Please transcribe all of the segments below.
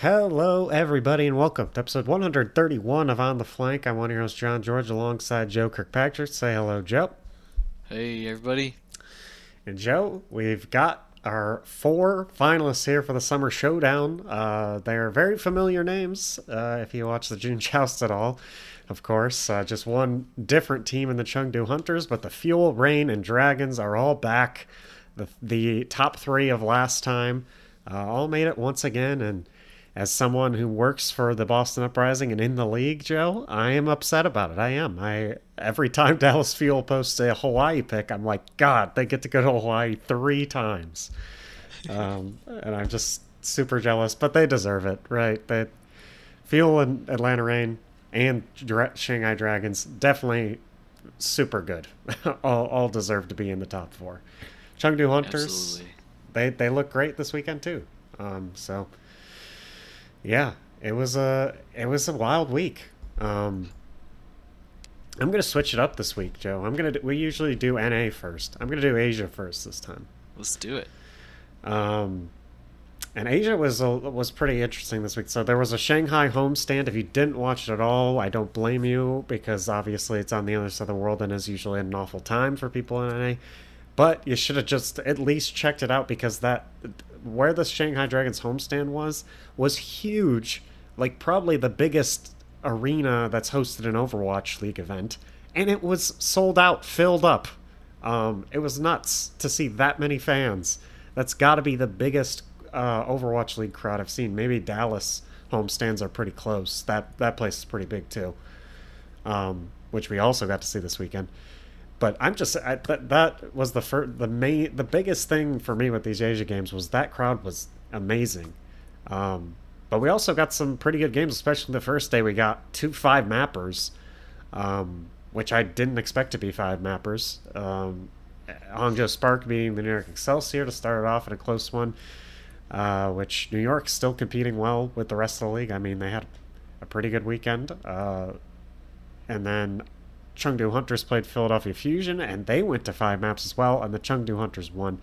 Hello, everybody, and welcome to episode 131 of On the Flank. I'm one of your hosts, John George, alongside Joe Kirkpatrick. Say hello, Joe. Hey, everybody. And Joe, we've got our four finalists here for the Summer Showdown. Uh, they're very familiar names uh, if you watch the June Joust at all, of course. Uh, just one different team in the Chengdu Hunters, but the Fuel, Reign, and Dragons are all back. The, the top three of last time uh, all made it once again, and as someone who works for the Boston Uprising and in the league, Joe, I am upset about it. I am. I every time Dallas Fuel posts a Hawaii pick, I'm like, God, they get to go to Hawaii three times, um, and I'm just super jealous. But they deserve it, right? They Fuel and Atlanta Reign and Shanghai Dragons definitely super good. all, all deserve to be in the top four. Chengdu Hunters, Absolutely. they they look great this weekend too. Um, so yeah, it was a it was a wild week. Um, I'm gonna switch it up this week, Joe. I'm gonna do, we usually do NA first. I'm gonna do Asia first this time. Let's do it. Um, and Asia was a, was pretty interesting this week. So there was a Shanghai homestand. If you didn't watch it at all, I don't blame you because obviously it's on the other side of the world and is usually an awful time for people in NA. But you should have just at least checked it out because that where the Shanghai Dragons homestand was was huge, like probably the biggest arena that's hosted an Overwatch League event, and it was sold out, filled up. Um, it was nuts to see that many fans. That's got to be the biggest uh, Overwatch League crowd I've seen. Maybe Dallas homestands are pretty close. That that place is pretty big too, um, which we also got to see this weekend but I'm just I, that that was the first, the main the biggest thing for me with these Asia games was that crowd was amazing. Um, but we also got some pretty good games, especially the first day. We got two five mappers, um, which I didn't expect to be five mappers. Um, Hangzhou Spark beating the New York Excelsior to start it off in a close one, uh, which New York's still competing well with the rest of the league. I mean, they had a pretty good weekend. Uh, and then Chengdu Hunters played Philadelphia Fusion, and they went to five maps as well, and the Chengdu Hunters won.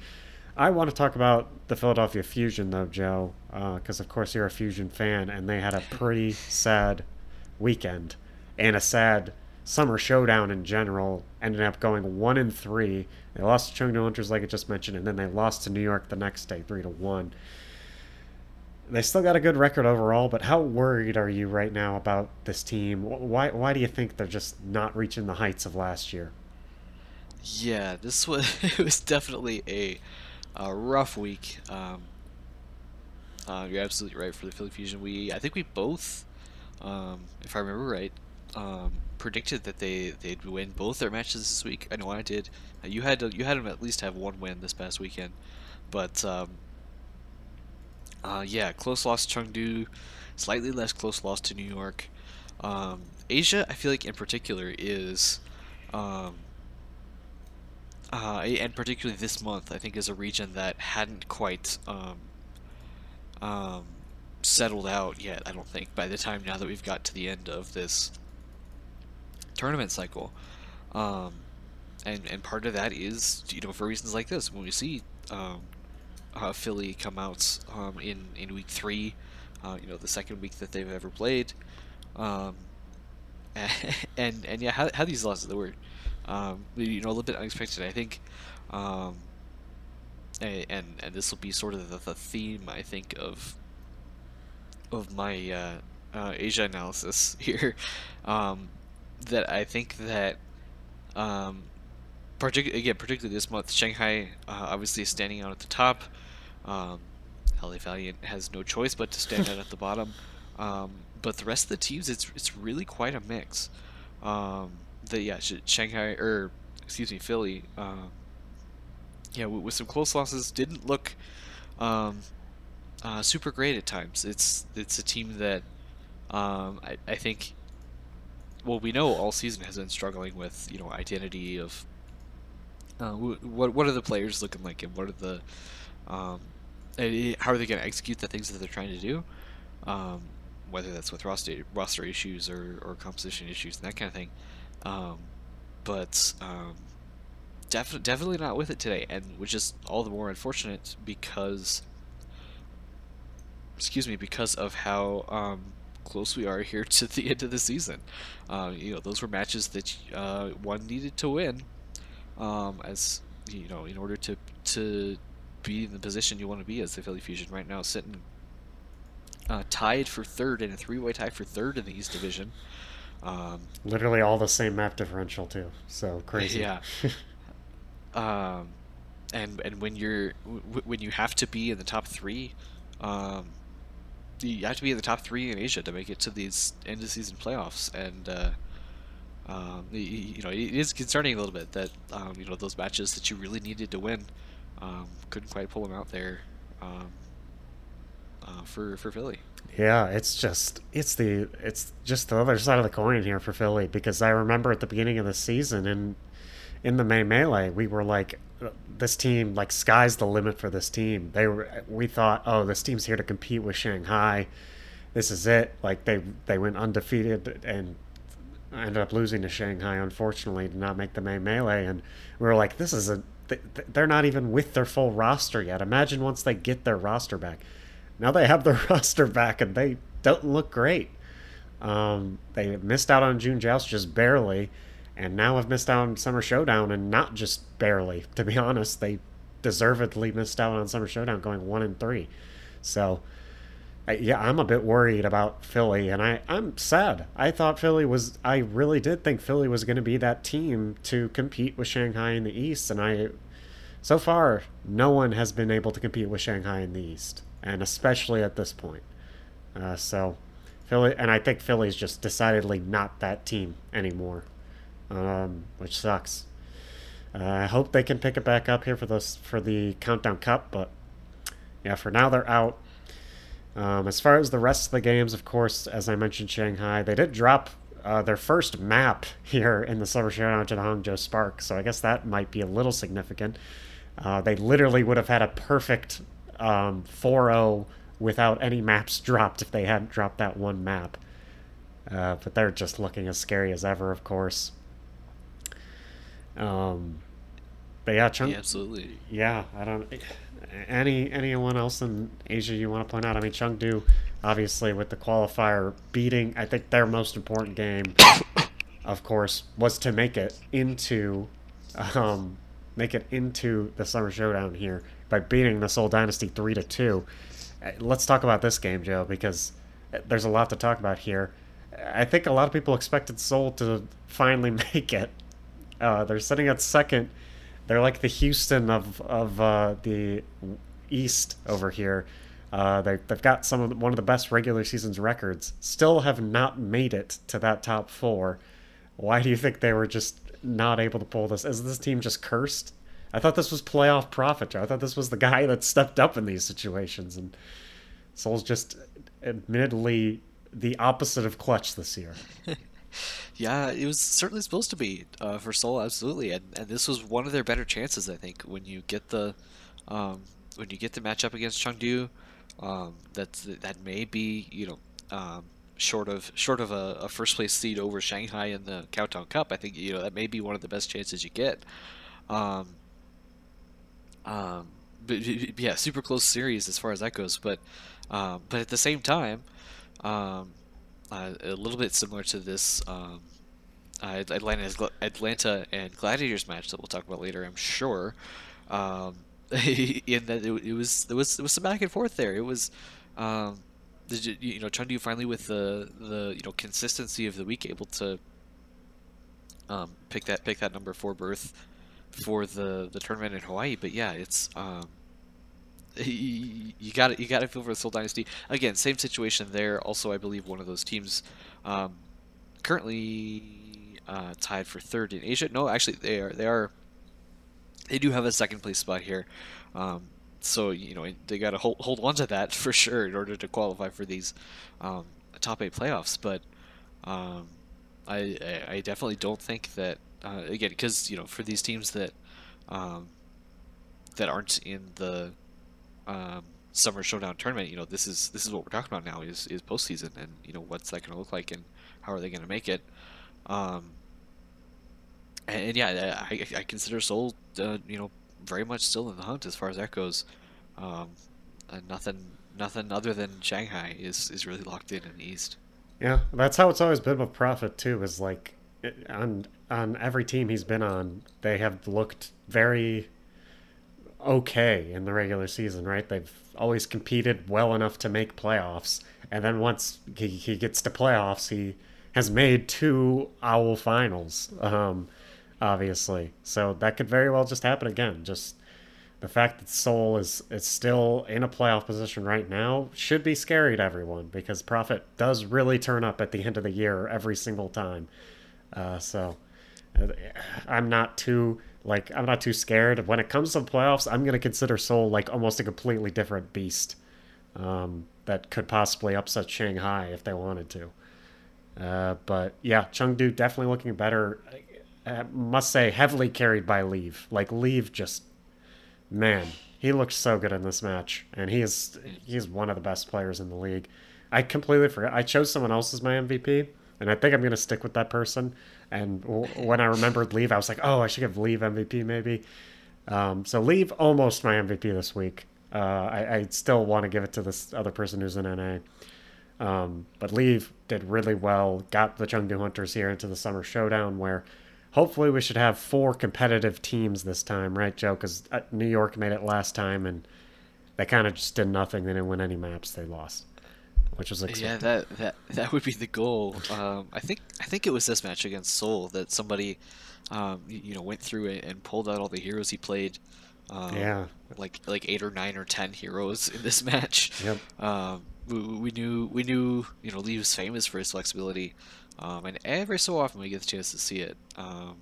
I want to talk about the Philadelphia Fusion, though, Joe, because uh, of course you're a Fusion fan, and they had a pretty sad weekend and a sad summer showdown in general. Ended up going one and three. They lost to Chengdu Hunters, like I just mentioned, and then they lost to New York the next day, three to one they still got a good record overall, but how worried are you right now about this team? Why why do you think they're just not reaching the heights of last year? Yeah, this was it was definitely a, a rough week. Um, uh, you're absolutely right for the Philly Fusion. We I think we both, um, if I remember right, um, predicted that they they'd win both their matches this week. I know I did. You had to, you had them at least have one win this past weekend, but um, uh, yeah, close loss to Chengdu, slightly less close loss to New York. Um, Asia, I feel like in particular, is, um, uh, and particularly this month, I think is a region that hadn't quite um, um, settled out yet. I don't think by the time now that we've got to the end of this tournament cycle, um, and and part of that is you know for reasons like this when we see um, uh, Philly come out um, in in week three, uh, you know the second week that they've ever played, um, and and yeah, how, how these losses they were, um, you know, a little bit unexpected. I think, um, and and, and this will be sort of the, the, theme I think of of my uh, uh, Asia analysis here, um, that I think that. Um, Partic- again, particularly this month, Shanghai uh, obviously is standing out at the top. Um, LA Valiant has no choice but to stand out at the bottom. Um, but the rest of the teams, it's it's really quite a mix. Um, the yeah, Shanghai or excuse me, Philly. Uh, yeah, with, with, some close losses, didn't look um, uh, super great at times. It's it's a team that um, I, I think. Well, we know all season has been struggling with you know identity of uh, what what are the players looking like and what are the um, how are they going to execute the things that they're trying to do? Um, whether that's with roster roster issues or, or composition issues and that kind of thing. Um, but um, definitely definitely not with it today, and which is all the more unfortunate because excuse me, because of how um, close we are here to the end of the season. Uh, you know, those were matches that uh, one needed to win, um, as you know, in order to to be in the position you want to be as the Philly Fusion right now, sitting uh, tied for third in a three-way tie for third in the East Division. Um, Literally all the same map differential too. So crazy. Yeah. um, and and when you're w- when you have to be in the top three, um, you have to be in the top three in Asia to make it to these end of season playoffs, and uh, um, you, you know it is concerning a little bit that um, you know those matches that you really needed to win um, couldn't quite pull them out there um, uh, for for Philly. Yeah, it's just it's the it's just the other side of the coin here for Philly because I remember at the beginning of the season and in the May melee we were like this team like sky's the limit for this team. They were we thought oh this team's here to compete with Shanghai. This is it. Like they they went undefeated and ended up losing to Shanghai unfortunately did not make the May melee and we were like this is a they're not even with their full roster yet. Imagine once they get their roster back now they have their roster back and they don't look great. Um, they missed out on June Joust just barely, and now have missed out on Summer Showdown and not just barely. To be honest, they deservedly missed out on Summer Showdown going one and three. So, yeah, I'm a bit worried about Philly, and I I'm sad. I thought Philly was. I really did think Philly was going to be that team to compete with Shanghai in the East, and I. So far, no one has been able to compete with Shanghai in the East and especially at this point. Uh, so, Philly, and I think Philly's just decidedly not that team anymore, um, which sucks. Uh, I hope they can pick it back up here for this for the Countdown Cup, but yeah, for now they're out. Um, as far as the rest of the games, of course, as I mentioned, Shanghai, they did drop uh, their first map here in the Summer Showdown to the Hangzhou Spark, so I guess that might be a little significant. Uh, they literally would have had a perfect um, 4-0 without any maps dropped if they hadn't dropped that one map. Uh, but they're just looking as scary as ever, of course. Um, but yeah, Chung. Yeah, absolutely. Yeah, I don't. Any anyone else in Asia you want to point out? I mean, Chengdu, obviously with the qualifier beating, I think their most important game, of course, was to make it into, um, make it into the summer showdown here by beating the Seoul Dynasty three to two. Uh, let's talk about this game, Joe, because there's a lot to talk about here. I think a lot of people expected Seoul to finally make it. Uh, they're sitting at second. They're like the Houston of of uh, the East over here. Uh, they, they've got some of the, one of the best regular seasons records. Still have not made it to that top four. Why do you think they were just not able to pull this? Is this team just cursed? I thought this was playoff Prophet. I thought this was the guy that stepped up in these situations, and Seoul's just admittedly the opposite of clutch this year. yeah, it was certainly supposed to be uh, for Seoul, absolutely, and and this was one of their better chances, I think, when you get the um, when you get the matchup against Chengdu. Um, that's that may be you know um, short of short of a, a, first place seed over Shanghai in the Countdown Cup. I think you know that may be one of the best chances you get. Um, um, but, yeah, super close series as far as that goes. But um, but at the same time, um, uh, a little bit similar to this um, uh, Atlanta Atlanta and Gladiators match that we'll talk about later, I'm sure. Um, in that it, it, was there was there was some back and forth there. It was. Um, you, you know, Chengdu finally with the the you know consistency of the week able to um, pick that pick that number four berth for the the tournament in Hawaii. But yeah, it's um, you got. You got to feel for the Seoul Dynasty again. Same situation there. Also, I believe one of those teams um, currently uh, tied for third in Asia. No, actually, they are. They are. They do have a second place spot here. Um, so you know they got to hold hold on to that for sure in order to qualify for these um, top eight playoffs. But um, I, I definitely don't think that uh, again because you know for these teams that um, that aren't in the um, summer showdown tournament, you know this is this is what we're talking about now is is postseason and you know what's that going to look like and how are they going to make it. Um, and, and, yeah, I, I consider Seoul uh, you know very much still in the hunt as far as that goes. Um, and nothing nothing other than Shanghai is is really locked in in the East. Yeah, that's how it's always been with Prophet too. Is like on on every team he's been on, they have looked very okay in the regular season, right? They've always competed well enough to make playoffs, and then once he, he gets to playoffs, he has made two Owl finals, um, obviously. So that could very well just happen again. Just the fact that Seoul is is still in a playoff position right now should be scary to everyone because Prophet does really turn up at the end of the year every single time. Uh, so uh, I'm not too like I'm not too scared. When it comes to playoffs, I'm gonna consider Seoul like almost a completely different beast um, that could possibly upset Shanghai if they wanted to. Uh, but yeah, Chengdu definitely looking better. I must say, heavily carried by Leave. Like Leave just, man, he looked so good in this match, and he is he's one of the best players in the league. I completely forgot. I chose someone else as my MVP, and I think I'm gonna stick with that person. And w- when I remembered Leave, I was like, oh, I should give Leave MVP maybe. Um, so Leave almost my MVP this week. Uh, I, I still want to give it to this other person who's in NA. Um, but Leave did really well, got the Chengdu Hunters here into the Summer Showdown, where hopefully we should have four competitive teams this time, right, Joe? Because uh, New York made it last time, and they kind of just did nothing. They didn't win any maps. They lost, which was expected. yeah that that that would be the goal. Um, I think I think it was this match against Seoul that somebody um, you, know went through and, and pulled out all the heroes he played. Um, yeah, like like eight or nine or ten heroes in this match. Yep. Um, we, we knew we knew you know Lee was famous for his flexibility, um, and every so often we get the chance to see it. Um,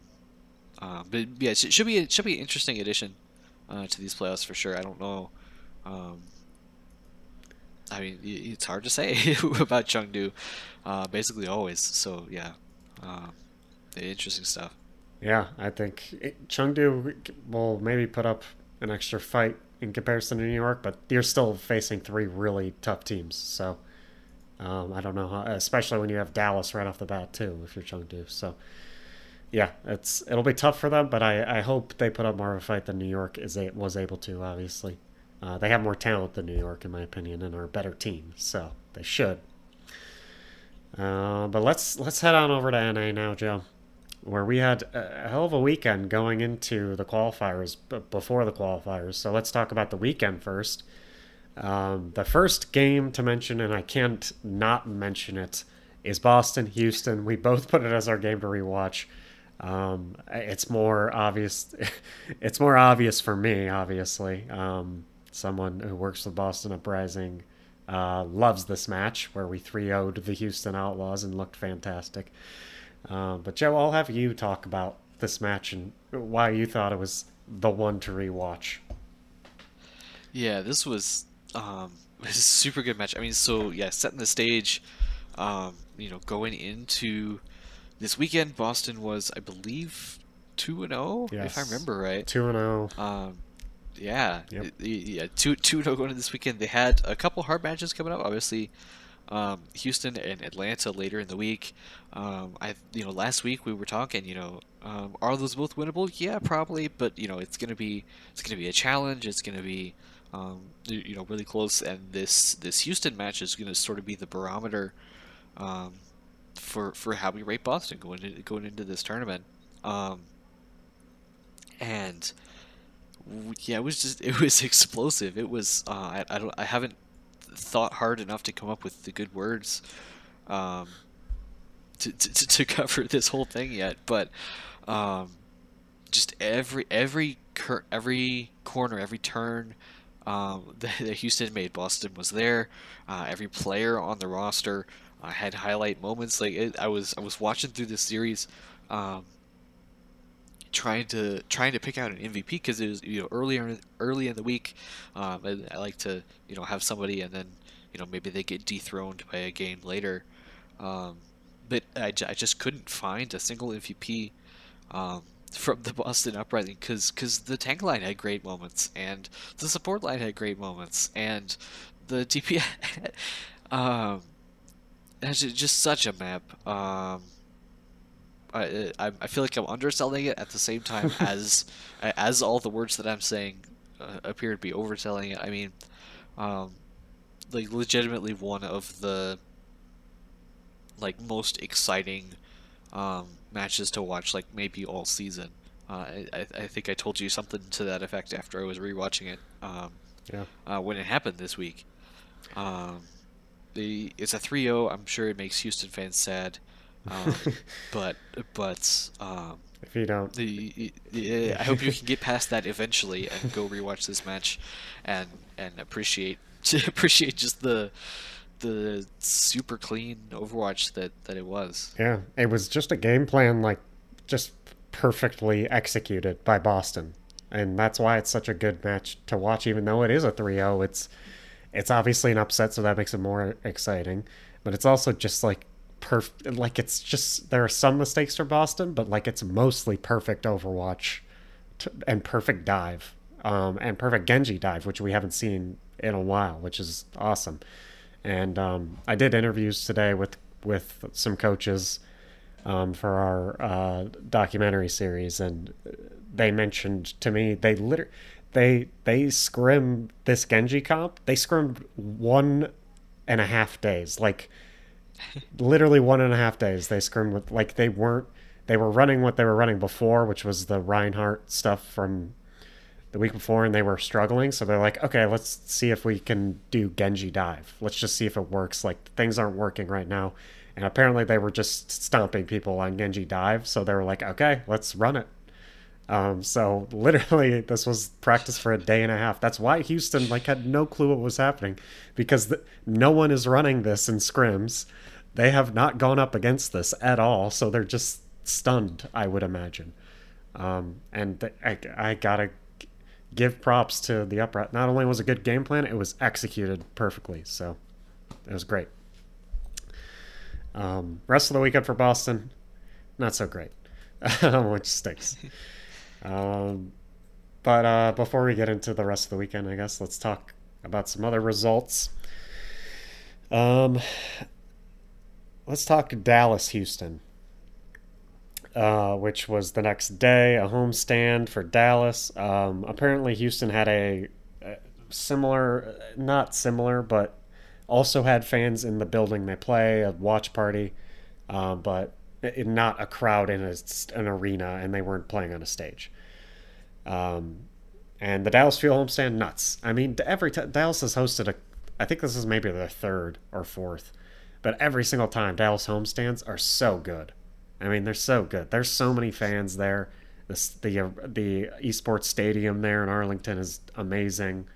um, but yeah, it should be it should be an interesting addition uh, to these playoffs for sure. I don't know. Um, I mean, it's hard to say about Chengdu, uh, basically always. So yeah, uh, interesting stuff. Yeah, I think it, Chengdu will maybe put up an extra fight in comparison to New York, but you're still facing three really tough teams. So um, I don't know, how, especially when you have Dallas right off the bat too, if you're Chengdu. So yeah, it's it'll be tough for them, but I, I hope they put up more of a fight than New York is was able to. Obviously, uh, they have more talent than New York, in my opinion, and are a better team, so they should. Uh, but let's let's head on over to NA now, Joe where we had a hell of a weekend going into the qualifiers, but before the qualifiers. So let's talk about the weekend first. Um, the first game to mention, and I can't not mention it, is Boston Houston. We both put it as our game to rewatch. Um, it's more obvious. it's more obvious for me, obviously. Um, someone who works with Boston Uprising uh, loves this match where we 3 0'd the Houston Outlaws and looked fantastic. Uh, but Joe, I'll have you talk about this match and why you thought it was the one to rewatch. Yeah, this was um, a super good match. I mean, so yeah, setting the stage. Um, you know, going into this weekend, Boston was, I believe, two and zero, oh, if I remember right. Two and zero. Oh. Um, yeah, yep. yeah, two two oh going into this weekend. They had a couple hard matches coming up. Obviously, um, Houston and Atlanta later in the week. Um, I, you know, last week we were talking. You know, um, are those both winnable? Yeah, probably. But you know, it's gonna be it's gonna be a challenge. It's gonna be um, you know really close. And this this Houston match is gonna sort of be the barometer um, for for how we rate Boston going into, going into this tournament. Um, and yeah, it was just it was explosive. It was uh, I, I don't I haven't thought hard enough to come up with the good words um, to, to, to cover this whole thing yet, but um, just every every cur- every corner, every turn um, that, Houston made, Boston was there. Uh, every player on the roster uh, had highlight moments. Like it, I was I was watching through this series. Um, trying to trying to pick out an MVP because it was you know earlier early in the week. Um, I, I, like to you know have somebody and then you know maybe they get dethroned by a game later. Um, but I, I just couldn't find a single MVP um, from the Boston Uprising because because the tank line had great moments and the support line had great moments and the DPS um, just such a map. Um, I, I feel like I'm underselling it at the same time as as all the words that I'm saying uh, appear to be overselling it. I mean, um, like legitimately one of the like most exciting um, matches to watch, like maybe all season. Uh, I, I think I told you something to that effect after I was rewatching it. Um, Yeah. uh, when it happened this week. Um, the it's a 3-0. I'm sure it makes Houston fans sad, um, but but um, If you don't, the, the- I hope you can get past that eventually and go rewatch this match, and and appreciate appreciate just the the super clean Overwatch that that it was. yeah, it was just a game plan, like just perfectly executed by Boston, and that's why it's such a good match to watch. Even though it is a 3-0, it's it's obviously an upset, so that makes it more exciting. But it's also just like perfect. Like it's just there are some mistakes for Boston, but like it's mostly perfect Overwatch t- and perfect dive, um, and perfect Genji dive, which we haven't seen in a while, which is awesome. And um, I did interviews today with with some coaches um, for our uh, documentary series, and they mentioned to me they literally they they scrim this Genji comp. They scrimmed one and a half days, like literally one and a half days. They scrimmed with like they weren't they were running what they were running before, which was the Reinhardt stuff from the week before, and they were struggling. So they're like, okay, let's see if we can do Genji dive. Let's just see if it works. Like things aren't working right now. And apparently they were just stomping people on Genji dive. So they were like, okay, let's run it. Um, so literally, this was practice for a day and a half. That's why Houston like had no clue what was happening because the, no one is running this in scrims. They have not gone up against this at all, so they're just stunned. I would imagine. Um, and th- I, I gotta give props to the upright. Not only was it a good game plan, it was executed perfectly. So it was great. Um, rest of the weekend for Boston, not so great, which stinks. Um, but uh, before we get into the rest of the weekend, I guess let's talk about some other results. Um, let's talk Dallas Houston, uh, which was the next day, a homestand for Dallas. Um, apparently, Houston had a, a similar, not similar, but also had fans in the building they play, a watch party, um, but it, not a crowd in a, an arena, and they weren't playing on a stage. Um, and the Dallas Fuel homestand, nuts. I mean, every time Dallas has hosted a, I think this is maybe their third or fourth, but every single time Dallas homestands are so good. I mean, they're so good. There's so many fans there. This, the uh, the esports stadium there in Arlington is amazing.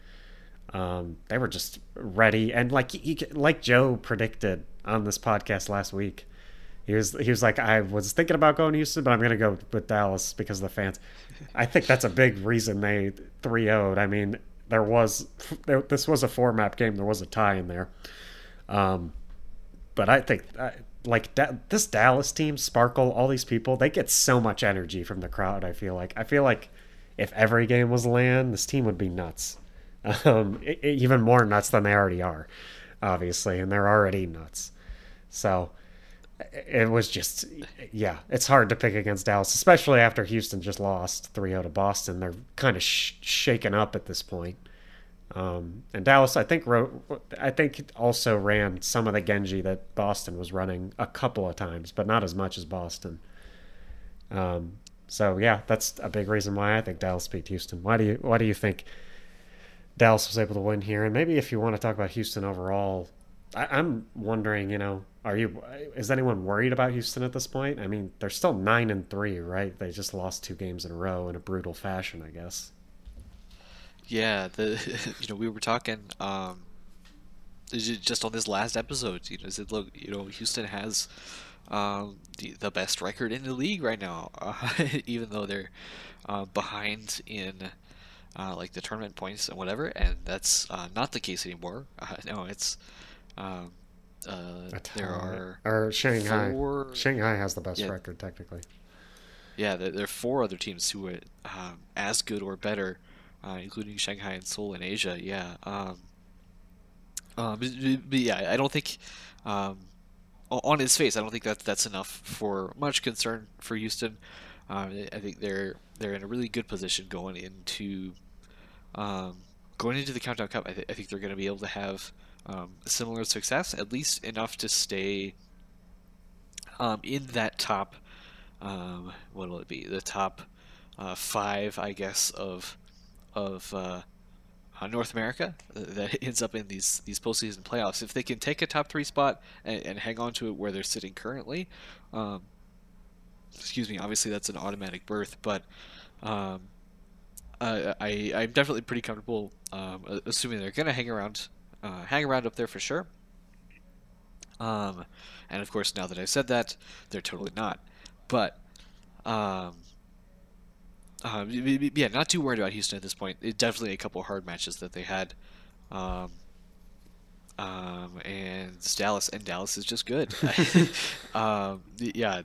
Um, they were just ready, and like he, like Joe predicted on this podcast last week, he was he was like, I was thinking about going to Houston, but I'm gonna go with Dallas because of the fans. I think that's a big reason they 3 0'd. I mean, there was there, this was a four map game. There was a tie in there, um, but I think like this Dallas team, Sparkle, all these people, they get so much energy from the crowd. I feel like I feel like if every game was land, this team would be nuts. Um, it, it, even more nuts than they already are, obviously, and they're already nuts. So it was just, yeah, it's hard to pick against Dallas, especially after Houston just lost 3 0 to Boston. They're kind of sh- shaken up at this point. Um, and Dallas, I think, wrote, I think also ran some of the Genji that Boston was running a couple of times, but not as much as Boston. Um, so yeah, that's a big reason why I think Dallas beat Houston. Why do you Why do you think Dallas was able to win here? And maybe if you want to talk about Houston overall, I, am wondering, you know, are you is anyone worried about Houston at this point? I mean, they're still nine and three, right? They just lost two games in a row in a brutal fashion, I guess. Yeah, the you know we were talking um, just on this last episode. You know, said look, you know, Houston has um, the the best record in the league right now, uh, even though they're uh, behind in uh, like the tournament points and whatever, and that's uh, not the case anymore. no, it's um, there are or Shanghai. Four... Shanghai has the best yeah. record technically. Yeah, there, there, are four other teams who are um, as good or better, uh, including Shanghai and Seoul in Asia. Yeah. Um, um, but, but, yeah, I don't think um, on his face, I don't think that that's enough for much concern for Houston. Uh, I think they're they're in a really good position going into um, going into the Countdown Cup. I, th- I think they're going to be able to have um, similar success, at least enough to stay um, in that top. What will it be? The top uh, five, I guess, of of uh, uh, North America uh, that ends up in these these postseason playoffs. If they can take a top three spot and, and hang on to it where they're sitting currently, um, excuse me, obviously that's an automatic berth, but um, uh, I I'm definitely pretty comfortable um, assuming they're gonna hang around uh, hang around up there for sure. Um, and of course, now that I've said that, they're totally not. But um, uh, yeah, not too worried about Houston at this point. It, definitely a couple hard matches that they had. Um, um, and Dallas, and Dallas is just good. um, yeah,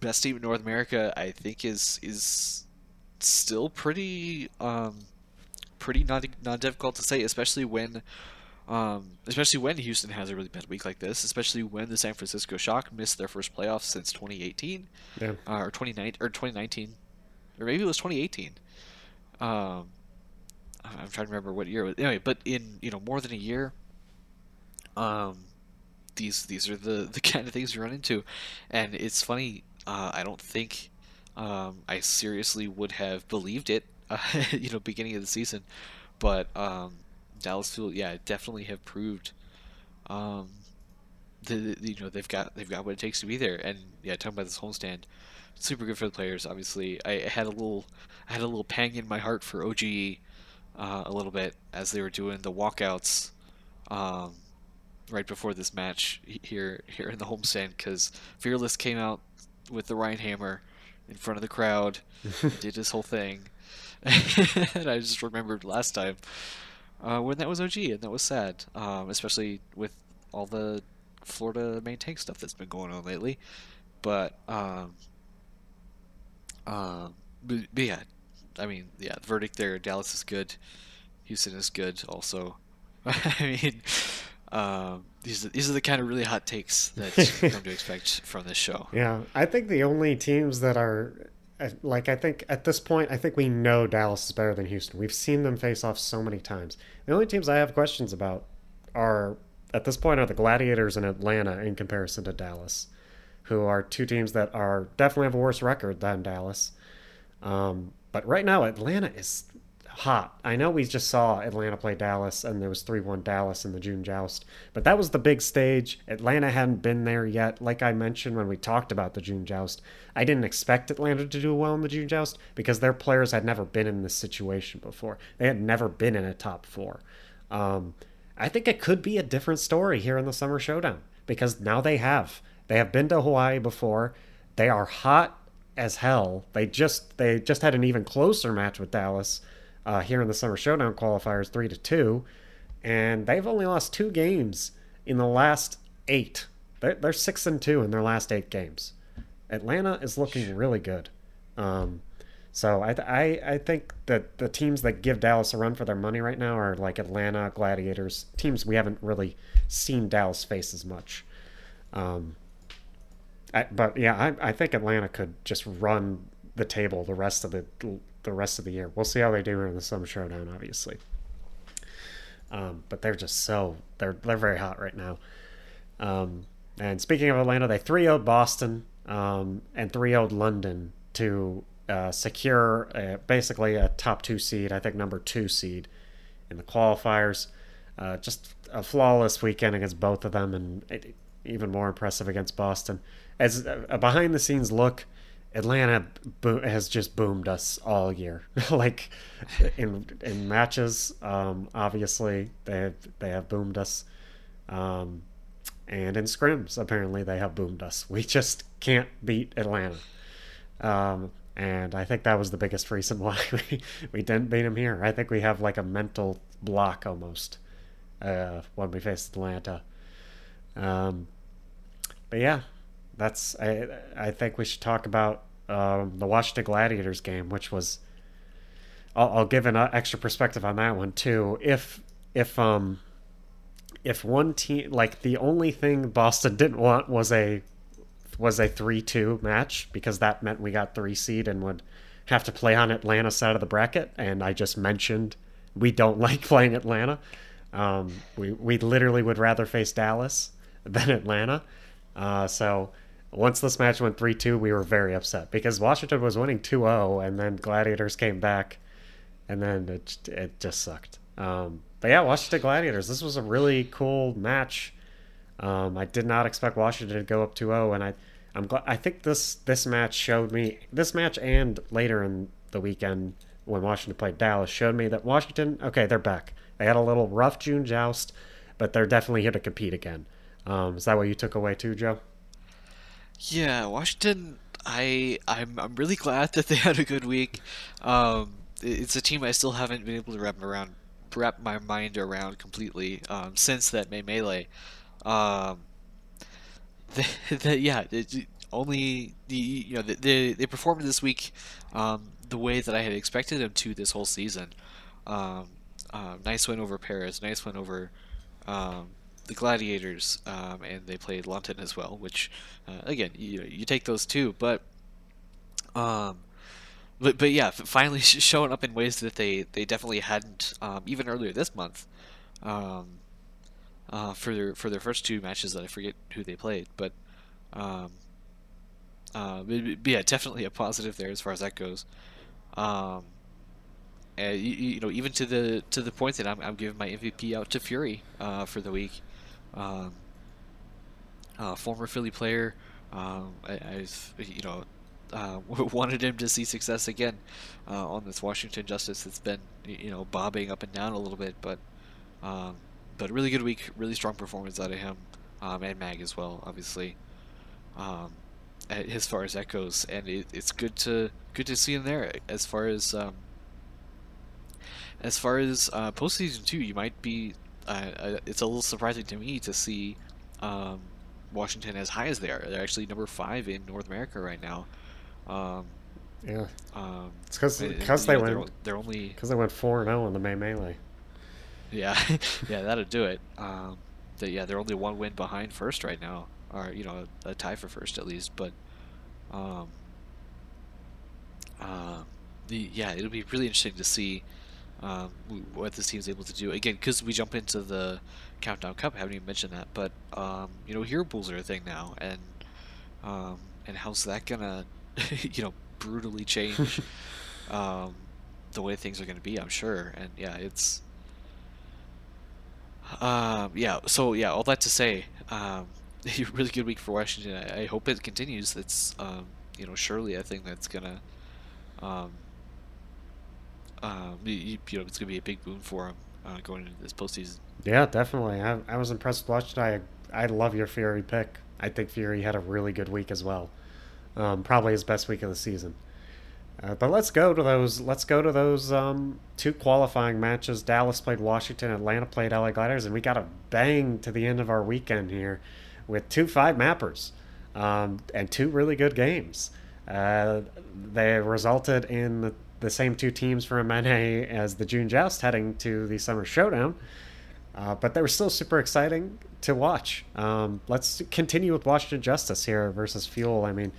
best team in North America, I think, is is still pretty um, pretty not not difficult to say, especially when um, especially when Houston has a really bad week like this, especially when the San Francisco Shock missed their first playoffs since 2018, yeah. uh, or 2019, or 2019, or maybe it was 2018. Um, I'm trying to remember what year. Anyway, but in you know more than a year, um, these these are the the kind of things you run into, and it's funny. Uh, I don't think um, I seriously would have believed it, uh, you know, beginning of the season, but um, Dallas Fuel, yeah, definitely have proved, um, the, you know they've got they've got what it takes to be there, and yeah, talking about this homestand, super good for the players. Obviously, I had a little I had a little pang in my heart for OGE uh, a little bit as they were doing the walkouts um, right before this match here here in the homestand because Fearless came out with the Rein hammer in front of the crowd, did his whole thing, and I just remembered last time uh, when that was OG and that was sad, um, especially with all the Florida main tank stuff that's been going on lately. But um, um, but, but yeah, I mean, yeah, the verdict there. Dallas is good. Houston is good also. I mean, um, these are, these are the kind of really hot takes that you come to expect from this show. Yeah, I think the only teams that are like I think at this point I think we know Dallas is better than Houston. We've seen them face off so many times. The only teams I have questions about are at this point are the Gladiators in Atlanta in comparison to Dallas, who are two teams that are definitely have a worse record than Dallas. Um, but right now Atlanta is hot. I know we just saw Atlanta play Dallas and there was 3-1 Dallas in the June joust, but that was the big stage. Atlanta hadn't been there yet. Like I mentioned when we talked about the June joust, I didn't expect Atlanta to do well in the June joust because their players had never been in this situation before. They had never been in a top 4. Um, I think it could be a different story here in the Summer Showdown because now they have. They have been to Hawaii before. They are hot as hell. They just they just had an even closer match with Dallas uh, here in the Summer Showdown qualifiers, three to two, and they've only lost two games in the last eight. They're, they're six and two in their last eight games. Atlanta is looking really good. Um, so I, I I think that the teams that give Dallas a run for their money right now are like Atlanta Gladiators, teams we haven't really seen Dallas face as much. Um, I, but yeah, I, I think Atlanta could just run the table the rest of the the rest of the year. We'll see how they do in the Summer Showdown, obviously. Um, but they're just so they're they're very hot right now. Um, and speaking of Atlanta, they 3 0 Boston um, and 3 0 London to uh, secure a, basically a top two seed, I think number two seed in the qualifiers. Uh, just a flawless weekend against both of them, and it, even more impressive against Boston. As a behind the scenes look, Atlanta bo- has just boomed us all year. like in in matches, um, obviously they have, they have boomed us, um, and in scrims apparently they have boomed us. We just can't beat Atlanta, um, and I think that was the biggest reason why we we didn't beat them here. I think we have like a mental block almost uh, when we face Atlanta. Um, but yeah, that's I I think we should talk about um, the Washington Gladiators game, which was I'll, I'll give an uh, extra perspective on that one too. If if um if one team like the only thing Boston didn't want was a was a three two match because that meant we got three seed and would have to play on Atlanta side of the bracket, and I just mentioned we don't like playing Atlanta. Um, we we literally would rather face Dallas than Atlanta. Uh, so once this match went 3 2, we were very upset because Washington was winning 2 0, and then Gladiators came back, and then it, it just sucked. Um, but yeah, Washington Gladiators, this was a really cool match. Um, I did not expect Washington to go up 2 0, and I. I'm glad. I think this this match showed me this match and later in the weekend when Washington played Dallas showed me that Washington okay they're back. They had a little rough June joust, but they're definitely here to compete again. Um, is that what you took away too, Joe? Yeah, Washington. I I'm I'm really glad that they had a good week. Um, it's a team I still haven't been able to wrap around wrap my mind around completely um, since that May melee. Um, the, the, yeah, only the you know they they performed this week um, the way that I had expected them to this whole season. Um, uh, nice win over Paris, nice win over um, the Gladiators, um, and they played London as well. Which, uh, again, you you take those two, but um, but but yeah, finally showing up in ways that they they definitely hadn't um, even earlier this month. Um, uh, for their for their first two matches that I forget who they played, but um, uh, but, yeah, definitely a positive there as far as that goes. Um, and, you, you, know, even to the to the point that I'm, I'm giving my MVP out to Fury uh, for the week. Um, uh, former Philly player, um, I, have you know uh, wanted him to see success again uh, on this Washington Justice. It's been you know bobbing up and down a little bit, but um, but really good week, really strong performance out of him um, and Mag as well, obviously. Um, as far as that goes, and it, it's good to good to see him there. As far as um, as far as uh, postseason two, you might be. Uh, uh, it's a little surprising to me to see um, Washington as high as they are. They're actually number five in North America right now. Um, yeah, um, it's because because they know, went they're, they're only because they went four and zero in the May melee. Yeah, yeah, that'll do it. Um, yeah, they're only one win behind first right now, or you know, a, a tie for first at least. But, um, uh, the yeah, it'll be really interesting to see um, what this team's able to do again because we jump into the countdown cup. I haven't even mentioned that, but um, you know, hero pools are a thing now, and um, and how's that gonna, you know, brutally change um, the way things are gonna be? I'm sure, and yeah, it's um, yeah, so yeah, all that to say, um, really good week for Washington. I, I hope it continues. It's um, you know surely I think that's gonna um, uh, you, you know it's gonna be a big boon for him uh, going into this postseason. Yeah, definitely. I, I was impressed with Washington. I I love your Fury pick. I think Fury had a really good week as well. Um, probably his best week of the season. Uh, but let's go to those. Let's go to those um, two qualifying matches. Dallas played Washington. Atlanta played LA Gladiators, and we got a bang to the end of our weekend here with two five mappers um, and two really good games. Uh, they resulted in the, the, same two teams for MNA as the June Joust heading to the Summer Showdown. Uh, but they were still super exciting to watch. Um, let's continue with Washington Justice here versus Fuel. I mean,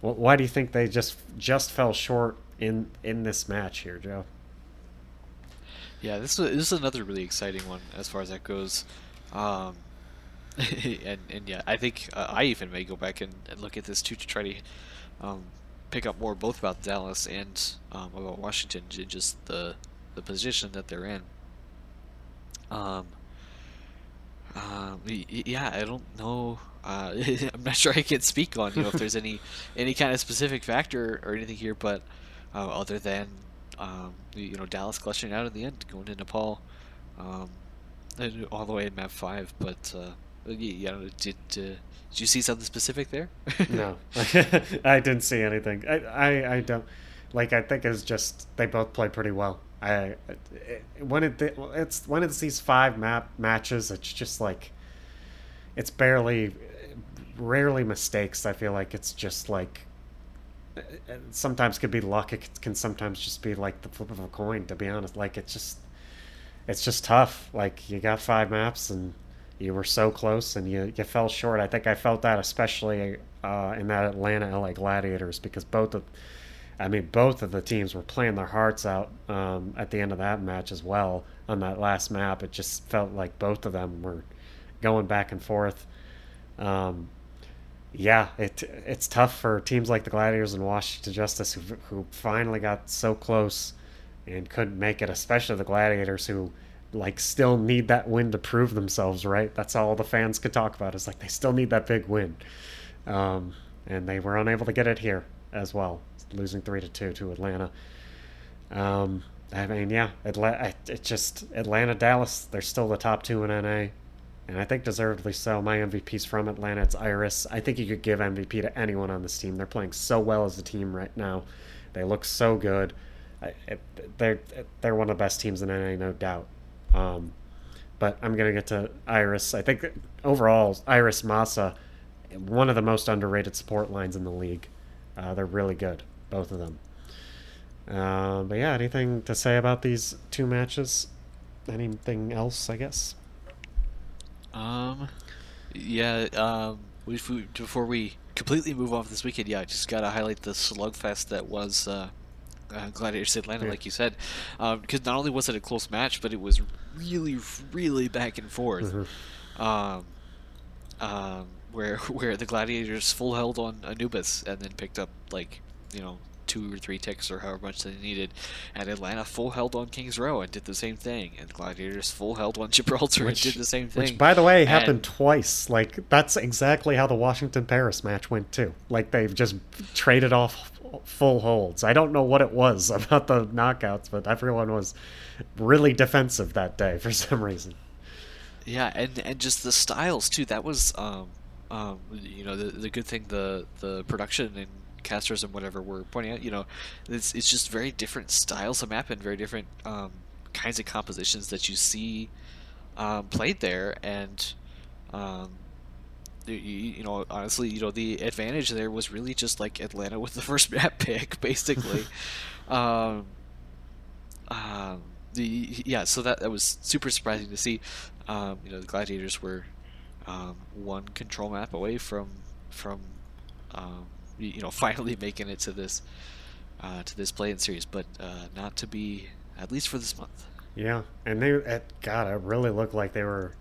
why do you think they just just fell short in in this match here, Joe? Yeah, this is this is another really exciting one as far as that goes. Um, and and yeah, I think uh, I even may go back and, and look at this too to try to um, pick up more both about Dallas and um, about Washington, just the the position that they're in. Um, um, yeah, I don't know uh, I'm not sure I can speak on you know if there's any any kind of specific factor or anything here, but uh, other than um, you know Dallas clutching out in the end, going to Nepal, um, all the way in map five. But uh, yeah, did uh, did you see something specific there? no, I didn't see anything. I, I I don't like. I think it's just they both play pretty well. I it, when it it's when it's these five map matches, it's just like it's barely rarely mistakes. I feel like it's just like sometimes could be luck. It can sometimes just be like the flip of a coin. To be honest, like it's just it's just tough. Like you got five maps and you were so close and you you fell short. I think I felt that especially uh, in that Atlanta LA Gladiators because both of I mean, both of the teams were playing their hearts out um, at the end of that match as well. On that last map, it just felt like both of them were going back and forth. Um, yeah, it it's tough for teams like the Gladiators and Washington Justice who who finally got so close and couldn't make it, especially the Gladiators who like still need that win to prove themselves, right? That's all the fans could talk about is like they still need that big win. Um, and they were unable to get it here as well, losing 3 to 2 to Atlanta. Um, I mean, yeah, Atlanta, it just Atlanta Dallas, they're still the top 2 in NA and I think deservedly so. My MVP's from Atlanta. It's Iris. I think you could give MVP to anyone on this team. They're playing so well as a team right now. They look so good. they're they're one of the best teams in NA, no doubt. Um, but I'm gonna get to Iris. I think overall, Iris Masaa, one of the most underrated support lines in the league. Uh, they're really good, both of them. Uh, but yeah, anything to say about these two matches? Anything else? I guess. Um, yeah. Um, we, before we completely move off this weekend, yeah, I just gotta highlight the slugfest that was uh, uh, Gladiators Atlanta, yeah. like you said, because um, not only was it a close match, but it was really, really back and forth. Mm-hmm. Um, um, where where the Gladiators full held on Anubis and then picked up like you know two or three ticks or however much they needed. And Atlanta full held on Kings Row and did the same thing. And Gladiators full held on Gibraltar which, and did the same thing. Which, by the way, and, happened twice. Like, that's exactly how the Washington Paris match went, too. Like, they've just traded off full holds. I don't know what it was about the knockouts, but everyone was really defensive that day for some reason. Yeah, and and just the styles too. That was um, um, you know the the good thing the the production and casters and whatever were pointing out, you know, it's, it's just very different styles of map and very different um, kinds of compositions that you see um, played there. And, um, you, you, know, honestly, you know, the advantage there was really just like Atlanta with the first map pick, basically. um, um, the yeah, so that that was super surprising to see. Um, you know, the gladiators were um, one control map away from from um, you know finally making it to this uh, to this play in series, but uh, not to be at least for this month. Yeah, and they at, God, it really looked like they were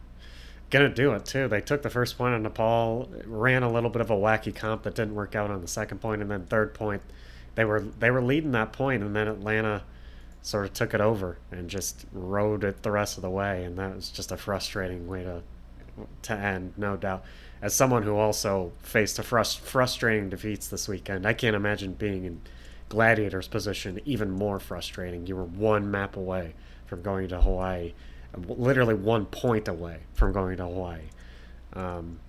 gonna do it too. They took the first point on Nepal, ran a little bit of a wacky comp that didn't work out on the second point, and then third point, they were they were leading that point, and then Atlanta sort of took it over and just rode it the rest of the way, and that was just a frustrating way to to end, no doubt as someone who also faced a frust- frustrating defeats this weekend, I can't imagine being in Gladiator's position even more frustrating. You were one map away from going to Hawaii, literally one point away from going to Hawaii. Um,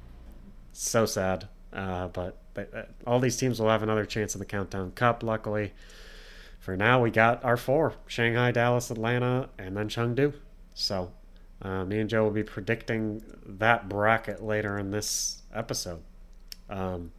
so sad, uh, but they, uh, all these teams will have another chance in the Countdown Cup. Luckily, for now, we got our four: Shanghai, Dallas, Atlanta, and then Chengdu. So uh, me and Joe will be predicting that bracket later in this episode. Um,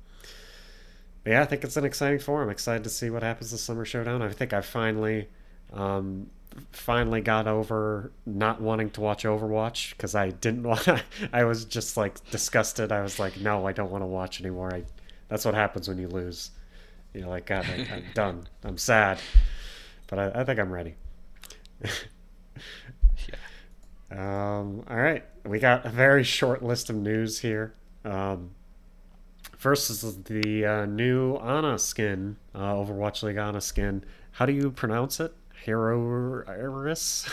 yeah, I think it's an exciting forum. I'm excited to see what happens this summer showdown. I think I finally, um, finally got over not wanting to watch Overwatch because I didn't want. I was just like disgusted. I was like, no, I don't want to watch anymore. I. That's what happens when you lose. You're like, God, I, am done. I'm sad, but I, I think I'm ready. Um, all right, we got a very short list of news here. Um, first is the uh, new Ana skin, uh, Overwatch League Ana skin. How do you pronounce it? Hero Iris?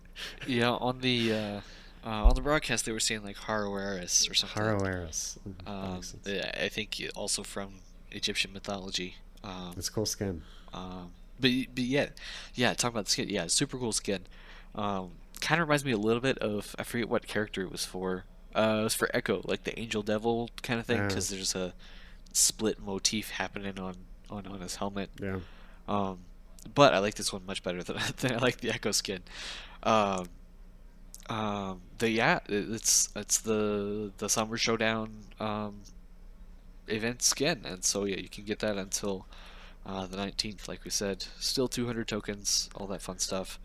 yeah, on the uh, uh, on the broadcast they were saying like Haroeris or something. Haroeris. Um, I think also from Egyptian mythology. Um, it's cool skin. Um, but but yeah, yeah. Talk about the skin. Yeah, super cool skin. Um, kind of reminds me a little bit of I forget what character it was for. Uh, it was for Echo, like the Angel Devil kind of thing, because there's a split motif happening on on on his helmet. Yeah. Um, but I like this one much better than, than I like the Echo skin. Um, um, the yeah, it's it's the the Summer Showdown um, event skin, and so yeah, you can get that until uh, the 19th, like we said. Still 200 tokens, all that fun stuff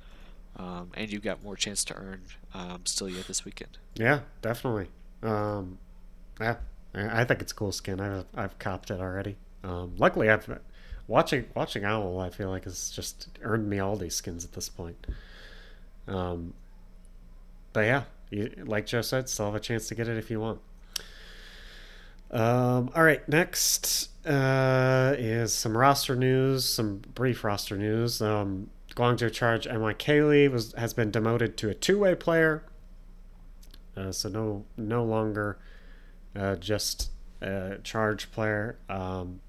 um, and you've got more chance to earn um, still yet this weekend. Yeah, definitely. Um, yeah, I think it's cool skin. I've I've copped it already. Um, luckily, I've watching watching Owl, I feel like has just earned me all these skins at this point. Um, but yeah, you, like Joe said, still have a chance to get it if you want. Um, all right, next uh, is some roster news, some brief roster news. Um, Guangzhou Charge NYK Lee was has been demoted to a two-way player, uh, so no no longer uh, just a charge player. Um,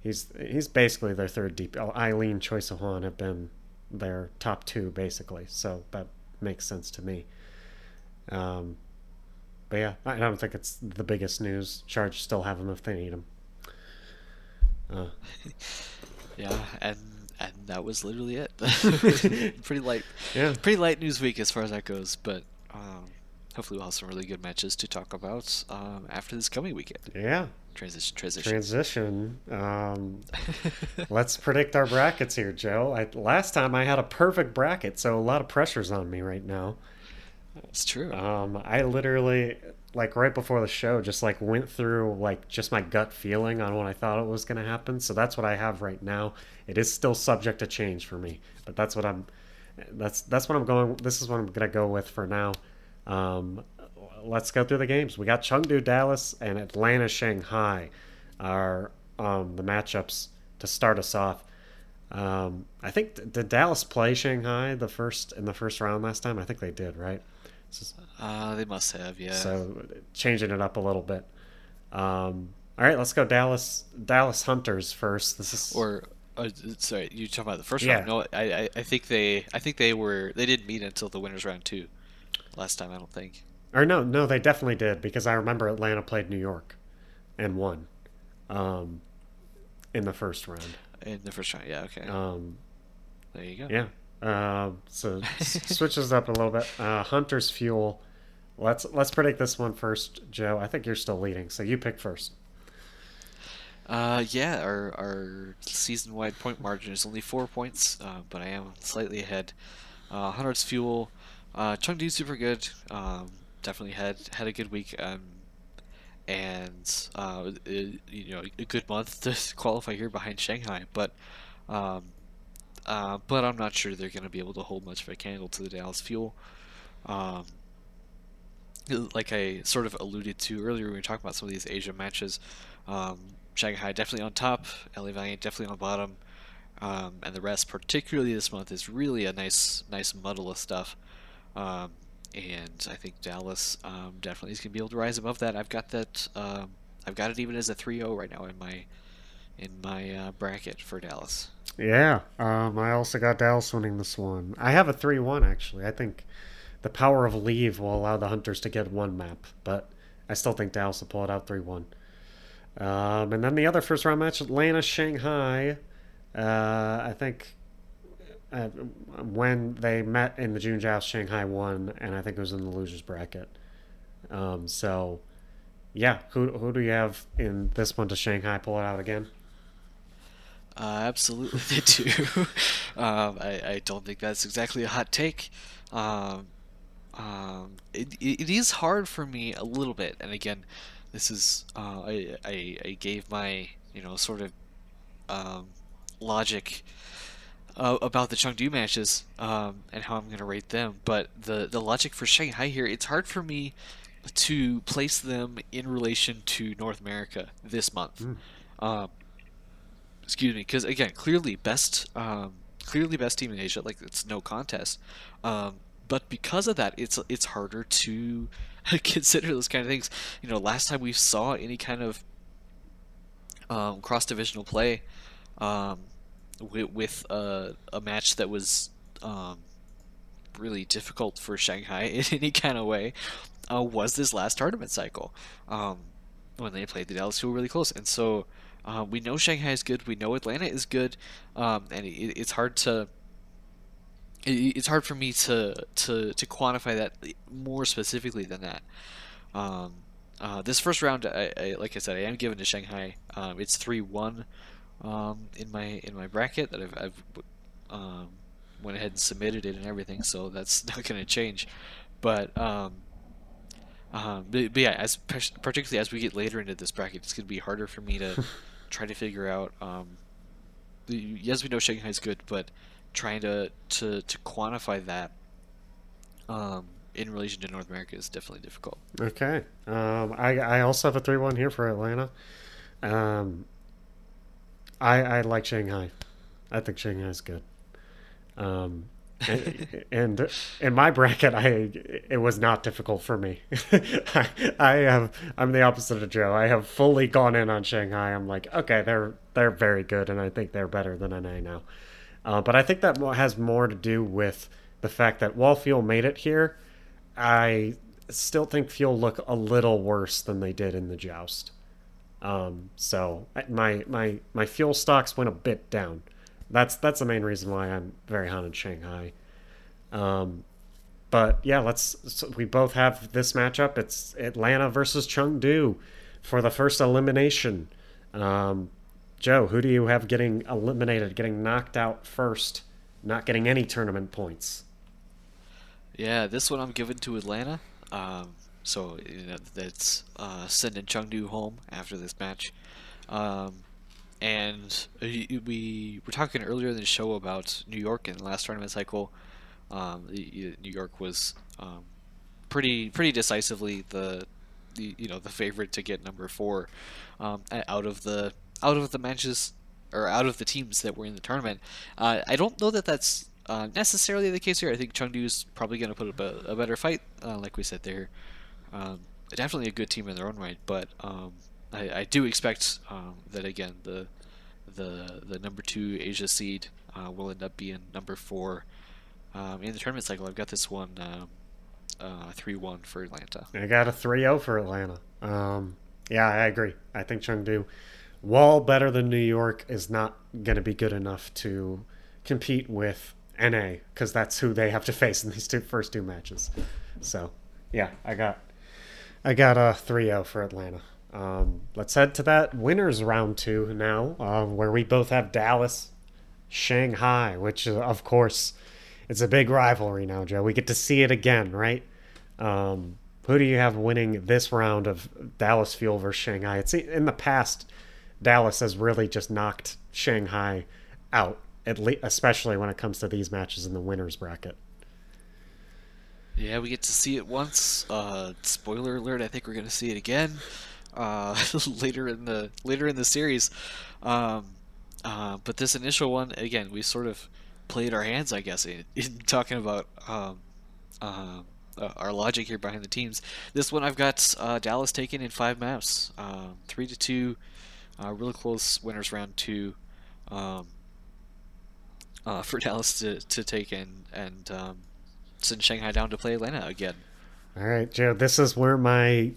he's he's basically their third deep. Eileen Choi Hwan have been their top two basically, so that makes sense to me. Um, but yeah, I don't think it's the biggest news. Charge still have him if they need him. Uh. yeah, and and that was literally it. pretty light, yeah, pretty light news week as far as that goes. But um, hopefully, we'll have some really good matches to talk about um, after this coming weekend. Yeah, transition, transition, transition. Um, let's predict our brackets here, Joe. I, last time I had a perfect bracket, so a lot of pressure's on me right now. It's true. Um, I literally like right before the show just like went through like just my gut feeling on what I thought it was going to happen. So that's what I have right now. It is still subject to change for me, but that's what I'm. That's that's what I'm going. This is what I'm going to go with for now. Um, let's go through the games. We got Chengdu Dallas and Atlanta Shanghai are um, the matchups to start us off. Um, I think did Dallas play Shanghai the first in the first round last time? I think they did, right? Uh, they must have, yeah. So changing it up a little bit. Um, all right, let's go Dallas Dallas Hunters first. This is or uh, sorry, you talking about the first yeah. round? No, I, I think they I think they were they didn't meet until the winners round two last time. I don't think. Or no, no, they definitely did because I remember Atlanta played New York and won um, in the first round. In the first round, yeah, okay. Um, there you go. Yeah, uh, so switches up a little bit. Uh, Hunter's Fuel. Let's let's predict this one first, Joe. I think you're still leading, so you pick first. Uh, yeah, our our season wide point margin is only four points, uh, but I am slightly ahead. Uh, Hunter's Fuel. Uh, Chengdu super good. Um, definitely had had a good week. Um, and uh, it, you know a good month to qualify here behind Shanghai, but um, uh, but I'm not sure they're going to be able to hold much of a candle to the Dallas Fuel. Um, like I sort of alluded to earlier when we were talking about some of these Asia matches, um, Shanghai definitely on top, LA Valiant definitely on bottom, um, and the rest, particularly this month, is really a nice, nice muddle of stuff. Um, and I think Dallas um, definitely is going to be able to rise above that. I've got that. Um, I've got it even as a 3-0 right now in my in my uh, bracket for Dallas. Yeah, um, I also got Dallas winning this one. I have a 3 1, actually. I think the power of leave will allow the Hunters to get one map, but I still think Dallas will pull it out 3 1. Um, and then the other first round match, Atlanta Shanghai. Uh, I think uh, when they met in the June Joust, Shanghai won, and I think it was in the losers bracket. Um, so, yeah, who who do you have in this one to Shanghai pull it out again? Uh, absolutely, they do. um, I, I don't think that's exactly a hot take. Um, um, it, it is hard for me a little bit, and again, this is uh, I, I, I gave my you know sort of um, logic uh, about the Chengdu matches um, and how I'm going to rate them, but the the logic for Shanghai here, it's hard for me to place them in relation to North America this month. Mm. Um, excuse me, because again, clearly best, um, clearly best team in Asia. Like it's no contest. Um, but because of that, it's it's harder to consider those kind of things. You know, last time we saw any kind of um, cross divisional play um, with, with a, a match that was um, really difficult for Shanghai in any kind of way uh, was this last tournament cycle um, when they played the Dallas Fuel really close, and so uh, we know Shanghai is good. We know Atlanta is good, um, and it, it's hard to. It, it's hard for me to, to to quantify that more specifically than that. Um, uh, this first round, I, I, like I said, I am given to Shanghai. Um, it's three one um, in my in my bracket that I've, I've um, went ahead and submitted it and everything, so that's not going to change. But um, um, but, but, yeah, as particularly as we get later into this bracket, it's going to be harder for me to try to figure out um, yes, we know Shanghai's good, but trying to to to quantify that um, in relation to North America is definitely difficult. Okay. Um, I I also have a three one here for Atlanta. Um, I I like Shanghai. I think Shanghai is good. Um, and, in my bracket, I it was not difficult for me. I, I have I'm the opposite of Joe. I have fully gone in on Shanghai. I'm like, okay, they're they're very good, and I think they're better than NA now. Uh, but I think that has more to do with the fact that while Fuel made it here, I still think Fuel look a little worse than they did in the Joust. Um, so my my my Fuel stocks went a bit down. That's that's the main reason why I'm very hot in Shanghai. Um, but yeah, let's. So we both have this matchup. It's Atlanta versus Chengdu for the first elimination. Um, Joe, who do you have getting eliminated, getting knocked out first, not getting any tournament points? Yeah, this one I'm giving to Atlanta. Um, so you know, that's uh, sending Chengdu home after this match. Um, and we were talking earlier in the show about New York in the last tournament cycle. Um, New York was um, pretty pretty decisively the, the you know the favorite to get number four um, out of the out of the matches or out of the teams that were in the tournament. Uh, I don't know that that's uh, necessarily the case here. I think Chengdu is probably going to put up a, a, better fight, uh, like we said there. Um, definitely a good team in their own right, but um, I, I do expect um, that again the the the number two Asia seed uh, will end up being number four um, in the tournament cycle. I've got this one um, uh, three uh, one for Atlanta. I got a 3-0 for Atlanta. Um, yeah, I agree. I think Chengdu, while better than New York, is not going to be good enough to compete with NA because that's who they have to face in these two first two matches. So, yeah, I got I got a 3-0 for Atlanta. Um, let's head to that winners round two now, uh, where we both have Dallas, Shanghai, which uh, of course it's a big rivalry now, Joe. We get to see it again, right? Um, who do you have winning this round of Dallas Fuel versus Shanghai? It's in the past, Dallas has really just knocked Shanghai out, at least, especially when it comes to these matches in the winners bracket. Yeah, we get to see it once. Uh, spoiler alert! I think we're going to see it again uh, later in the later in the series. Um, uh, but this initial one, again, we sort of played our hands, I guess, in, in talking about um, uh, uh, our logic here behind the teams. This one, I've got uh, Dallas taken in five maps, um, three to two, really close winners round two. Um, for Dallas to, to take in and um, send Shanghai down to play Atlanta again. All right, Joe. This is where my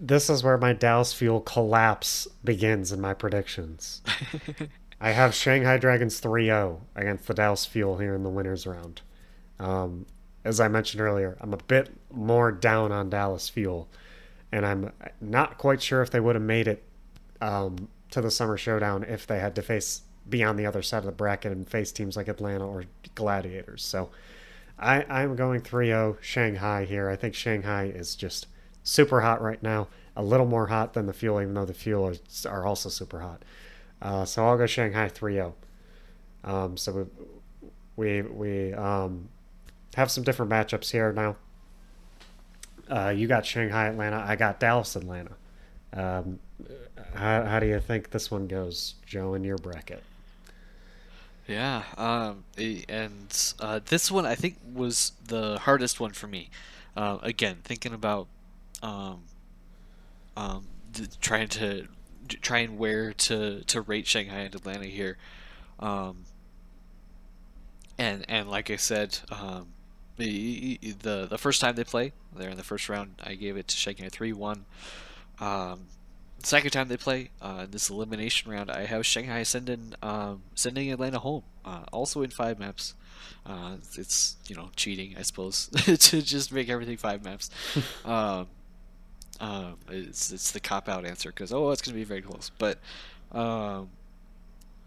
this is where my Dallas Fuel collapse begins in my predictions. I have Shanghai Dragons 3 0 against the Dallas Fuel here in the winners round. Um, as I mentioned earlier, I'm a bit more down on Dallas Fuel, and I'm not quite sure if they would have made it um, to the Summer Showdown if they had to face be on the other side of the bracket and face teams like Atlanta or Gladiators. So I, I'm going 3 0 Shanghai here. I think Shanghai is just super hot right now. A little more hot than the fuel, even though the fuel are, are also super hot. Uh, so I'll go Shanghai 3 0. Um, so we, we, we um, have some different matchups here now. Uh, you got Shanghai Atlanta. I got Dallas Atlanta. Um, how, how do you think this one goes, Joe, in your bracket? Yeah, um, and uh, this one I think was the hardest one for me. Uh, again, thinking about um, um, trying to try and where to to rate Shanghai and Atlanta here. Um, and and like I said, um, the the the first time they play, they're in the first round. I gave it to Shanghai three one. Um, second time they play, uh, this elimination round, I have Shanghai sending um, sending Atlanta home, uh, also in five maps. Uh, it's you know cheating, I suppose, to just make everything five maps. um, um, it's it's the cop out answer because oh it's gonna be very close, but um,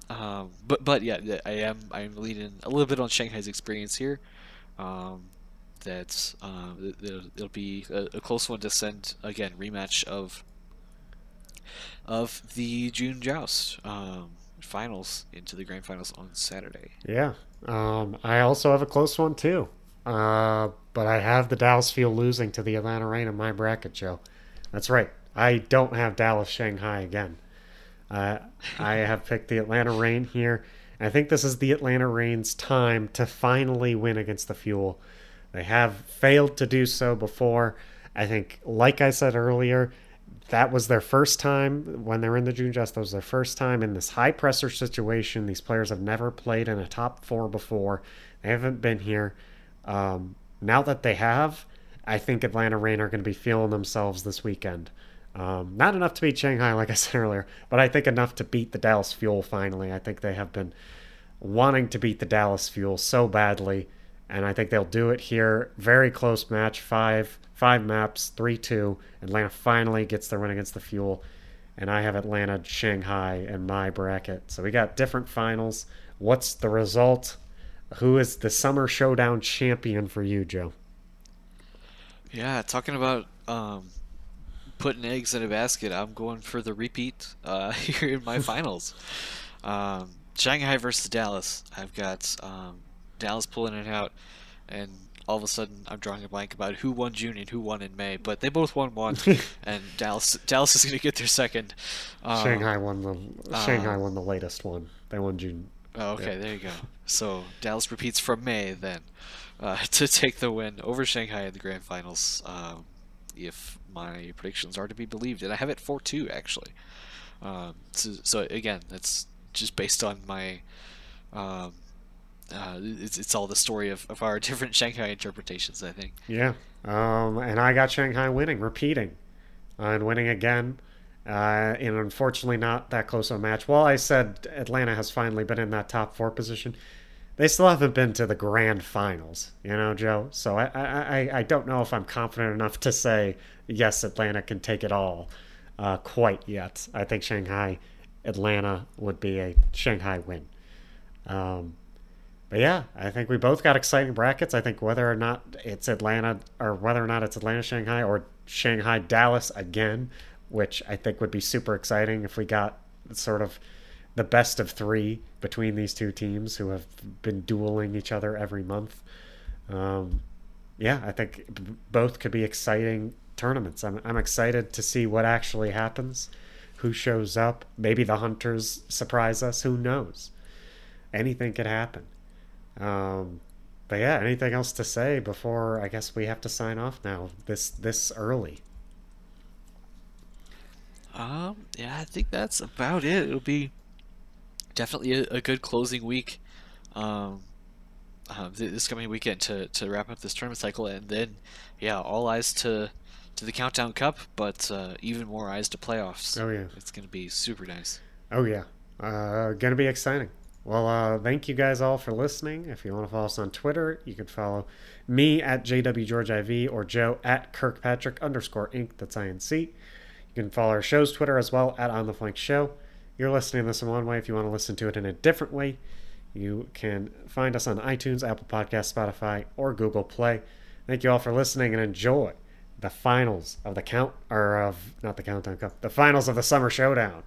um, but but yeah, I am I'm leaning a little bit on Shanghai's experience here. Um, that uh, it'll, it'll be a, a, close one to send again rematch of of the June joust. Um, finals into the grand finals on Saturday. Yeah. Um, I also have a close one too. Uh, but I have the Dallas Fuel losing to the Atlanta Reign in my bracket, Joe. That's right. I don't have Dallas Shanghai again. Uh, I have picked the Atlanta Reign here. I think this is the Atlanta Reign's time to finally win against the Fuel. They have failed to do so before. I think, like I said earlier, that was their first time when they were in the June Joust. That was their first time in this high pressure situation. These players have never played in a top four before. They haven't been here. Um, now that they have, I think Atlanta Reign are going to be feeling themselves this weekend. Um, not enough to beat Shanghai, like I said earlier, but I think enough to beat the Dallas Fuel finally. I think they have been wanting to beat the Dallas Fuel so badly, and I think they'll do it here. Very close match, five five maps, three two. Atlanta finally gets their win against the Fuel, and I have Atlanta Shanghai in my bracket. So we got different finals. What's the result? Who is the summer showdown champion for you, Joe? Yeah, talking about um, putting eggs in a basket, I'm going for the repeat uh, here in my finals. Um, Shanghai versus Dallas. I've got um, Dallas pulling it out, and all of a sudden I'm drawing a blank about who won June and who won in May, but they both won one, and Dallas Dallas is going to get their second. Um, Shanghai won the Shanghai uh, won the latest one. They won June. Oh, okay, yeah. there you go. So Dallas repeats from May then uh, to take the win over Shanghai in the grand finals. Um, if my predictions are to be believed, and I have it four two actually. Um, so, so, again, that's just based on my. Um, uh, it's, it's all the story of, of our different Shanghai interpretations, I think. Yeah. Um, and I got Shanghai winning, repeating, uh, and winning again. Uh, and unfortunately, not that close a match. While I said Atlanta has finally been in that top four position, they still haven't been to the grand finals, you know, Joe. So I, I, I don't know if I'm confident enough to say yes, Atlanta can take it all uh, quite yet. I think Shanghai, Atlanta would be a Shanghai win. Um, but yeah, I think we both got exciting brackets. I think whether or not it's Atlanta or whether or not it's Atlanta Shanghai or Shanghai Dallas again, which I think would be super exciting if we got sort of the best of three between these two teams who have been dueling each other every month. Um, yeah, I think both could be exciting tournaments. I'm, I'm excited to see what actually happens, who shows up. Maybe the hunters surprise us. Who knows? Anything could happen. Um, but yeah, anything else to say before I guess we have to sign off now this this early? Um, yeah, I think that's about it. It'll be definitely a, a good closing week. Um, uh, this coming weekend to, to wrap up this tournament cycle, and then yeah, all eyes to to the Countdown Cup, but uh, even more eyes to playoffs. Oh yeah, it's gonna be super nice. Oh yeah, uh, gonna be exciting. Well, uh, thank you guys all for listening. If you want to follow us on Twitter, you can follow me at JWGeorgeIV or Joe at Kirkpatrick underscore Inc. That's INC. You can follow our show's Twitter as well at On the Flank Show. You're listening to this in one way. If you want to listen to it in a different way, you can find us on iTunes, Apple Podcast, Spotify, or Google Play. Thank you all for listening and enjoy the finals of the count or of not the countdown cup, the finals of the summer showdown.